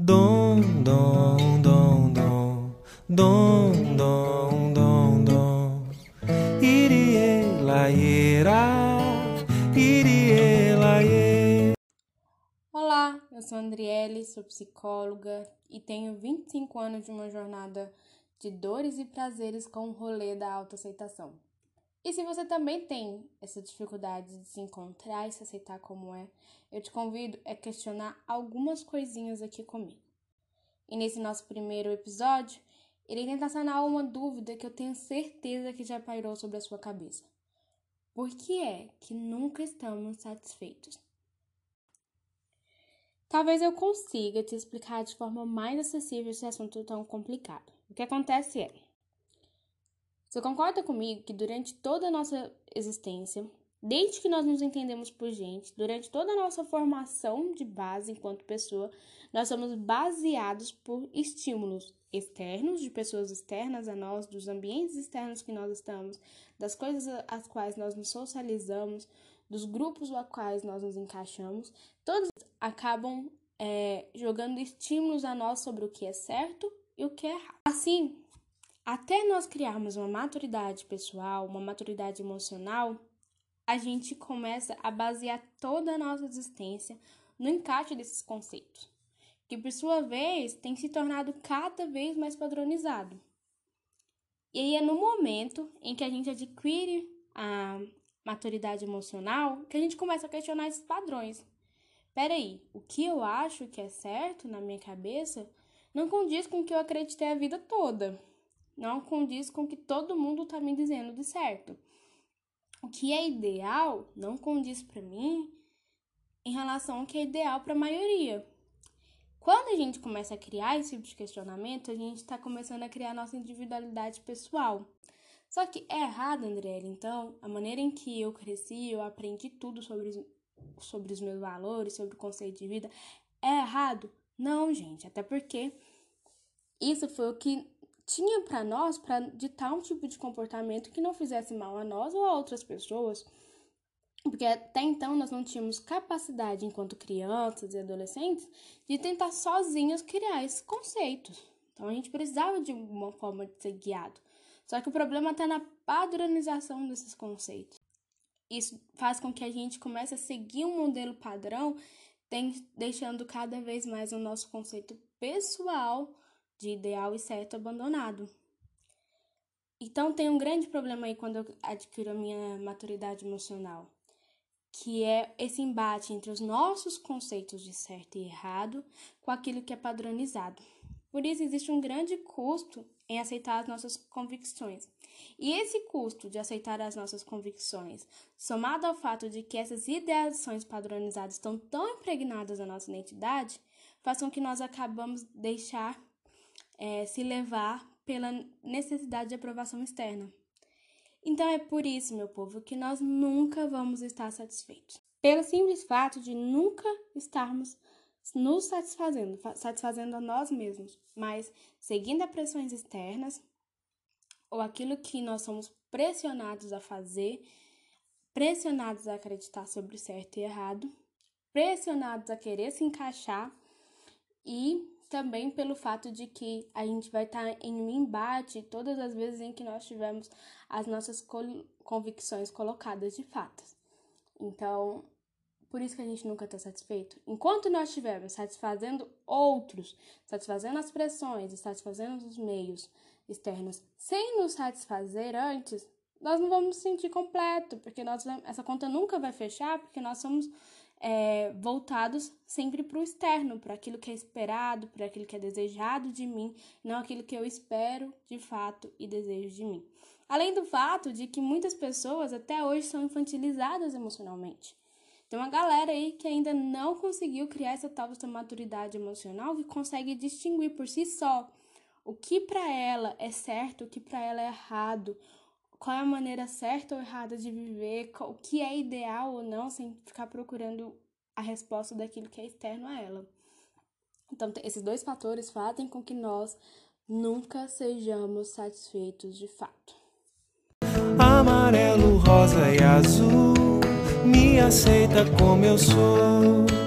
Dom, dom, dom, dom, dom, dom, dom, dom. Irie, laiera, irie, laie. Olá, eu sou Andriele, sou psicóloga e tenho 25 anos de uma jornada de dores e prazeres com o rolê da autoaceitação. E se você também tem essa dificuldade de se encontrar e se aceitar como é, eu te convido a questionar algumas coisinhas aqui comigo. E nesse nosso primeiro episódio, irei tentar sanar uma dúvida que eu tenho certeza que já pairou sobre a sua cabeça. Por que é que nunca estamos satisfeitos? Talvez eu consiga te explicar de forma mais acessível esse assunto tão complicado. O que acontece é, você concorda comigo que durante toda a nossa existência, desde que nós nos entendemos por gente, durante toda a nossa formação de base enquanto pessoa, nós somos baseados por estímulos externos, de pessoas externas a nós, dos ambientes externos que nós estamos, das coisas às quais nós nos socializamos, dos grupos aos quais nós nos encaixamos, todos acabam é, jogando estímulos a nós sobre o que é certo e o que é errado. Assim, até nós criarmos uma maturidade pessoal, uma maturidade emocional, a gente começa a basear toda a nossa existência no encaixe desses conceitos, que por sua vez tem se tornado cada vez mais padronizado. E aí é no momento em que a gente adquire a maturidade emocional que a gente começa a questionar esses padrões. Peraí, o que eu acho que é certo na minha cabeça não condiz com o que eu acreditei a vida toda não condiz com o que todo mundo está me dizendo de certo. O que é ideal não condiz para mim em relação ao que é ideal para a maioria. Quando a gente começa a criar esse tipo de questionamento, a gente está começando a criar nossa individualidade pessoal. Só que é errado, Andriele, então, a maneira em que eu cresci, eu aprendi tudo sobre os, sobre os meus valores, sobre o conceito de vida, é errado? Não, gente, até porque isso foi o que tinha para nós para ditar um tipo de comportamento que não fizesse mal a nós ou a outras pessoas. Porque até então nós não tínhamos capacidade, enquanto crianças e adolescentes, de tentar sozinhos criar esses conceitos. Então a gente precisava de uma forma de ser guiado. Só que o problema está na padronização desses conceitos. Isso faz com que a gente comece a seguir um modelo padrão, deixando cada vez mais o nosso conceito pessoal de ideal e certo abandonado. Então tem um grande problema aí quando eu adquiro a minha maturidade emocional, que é esse embate entre os nossos conceitos de certo e errado com aquilo que é padronizado. Por isso existe um grande custo em aceitar as nossas convicções. E esse custo de aceitar as nossas convicções, somado ao fato de que essas ideações padronizadas estão tão impregnadas na nossa identidade, faz com que nós acabamos deixar é, se levar pela necessidade de aprovação externa. Então é por isso, meu povo, que nós nunca vamos estar satisfeitos. Pelo simples fato de nunca estarmos nos satisfazendo, satisfazendo a nós mesmos, mas seguindo a pressões externas ou aquilo que nós somos pressionados a fazer, pressionados a acreditar sobre certo e errado, pressionados a querer se encaixar e também pelo fato de que a gente vai estar tá em um embate todas as vezes em que nós tivermos as nossas convicções colocadas de fato. Então, por isso que a gente nunca está satisfeito. Enquanto nós estivermos satisfazendo outros, satisfazendo as pressões e satisfazendo os meios externos sem nos satisfazer antes, nós não vamos nos sentir completo, porque nós, essa conta nunca vai fechar, porque nós somos é, voltados sempre para o externo, para aquilo que é esperado, para aquilo que é desejado de mim, não aquilo que eu espero de fato e desejo de mim. Além do fato de que muitas pessoas até hoje são infantilizadas emocionalmente. Tem uma galera aí que ainda não conseguiu criar essa tal de maturidade emocional que consegue distinguir por si só o que para ela é certo, o que para ela é errado, qual é a maneira certa ou errada de viver, o que é ideal ou não, sem ficar procurando a resposta daquilo que é externo a ela. Então, esses dois fatores fazem com que nós nunca sejamos satisfeitos de fato. Amarelo, rosa e azul, me aceita como eu sou.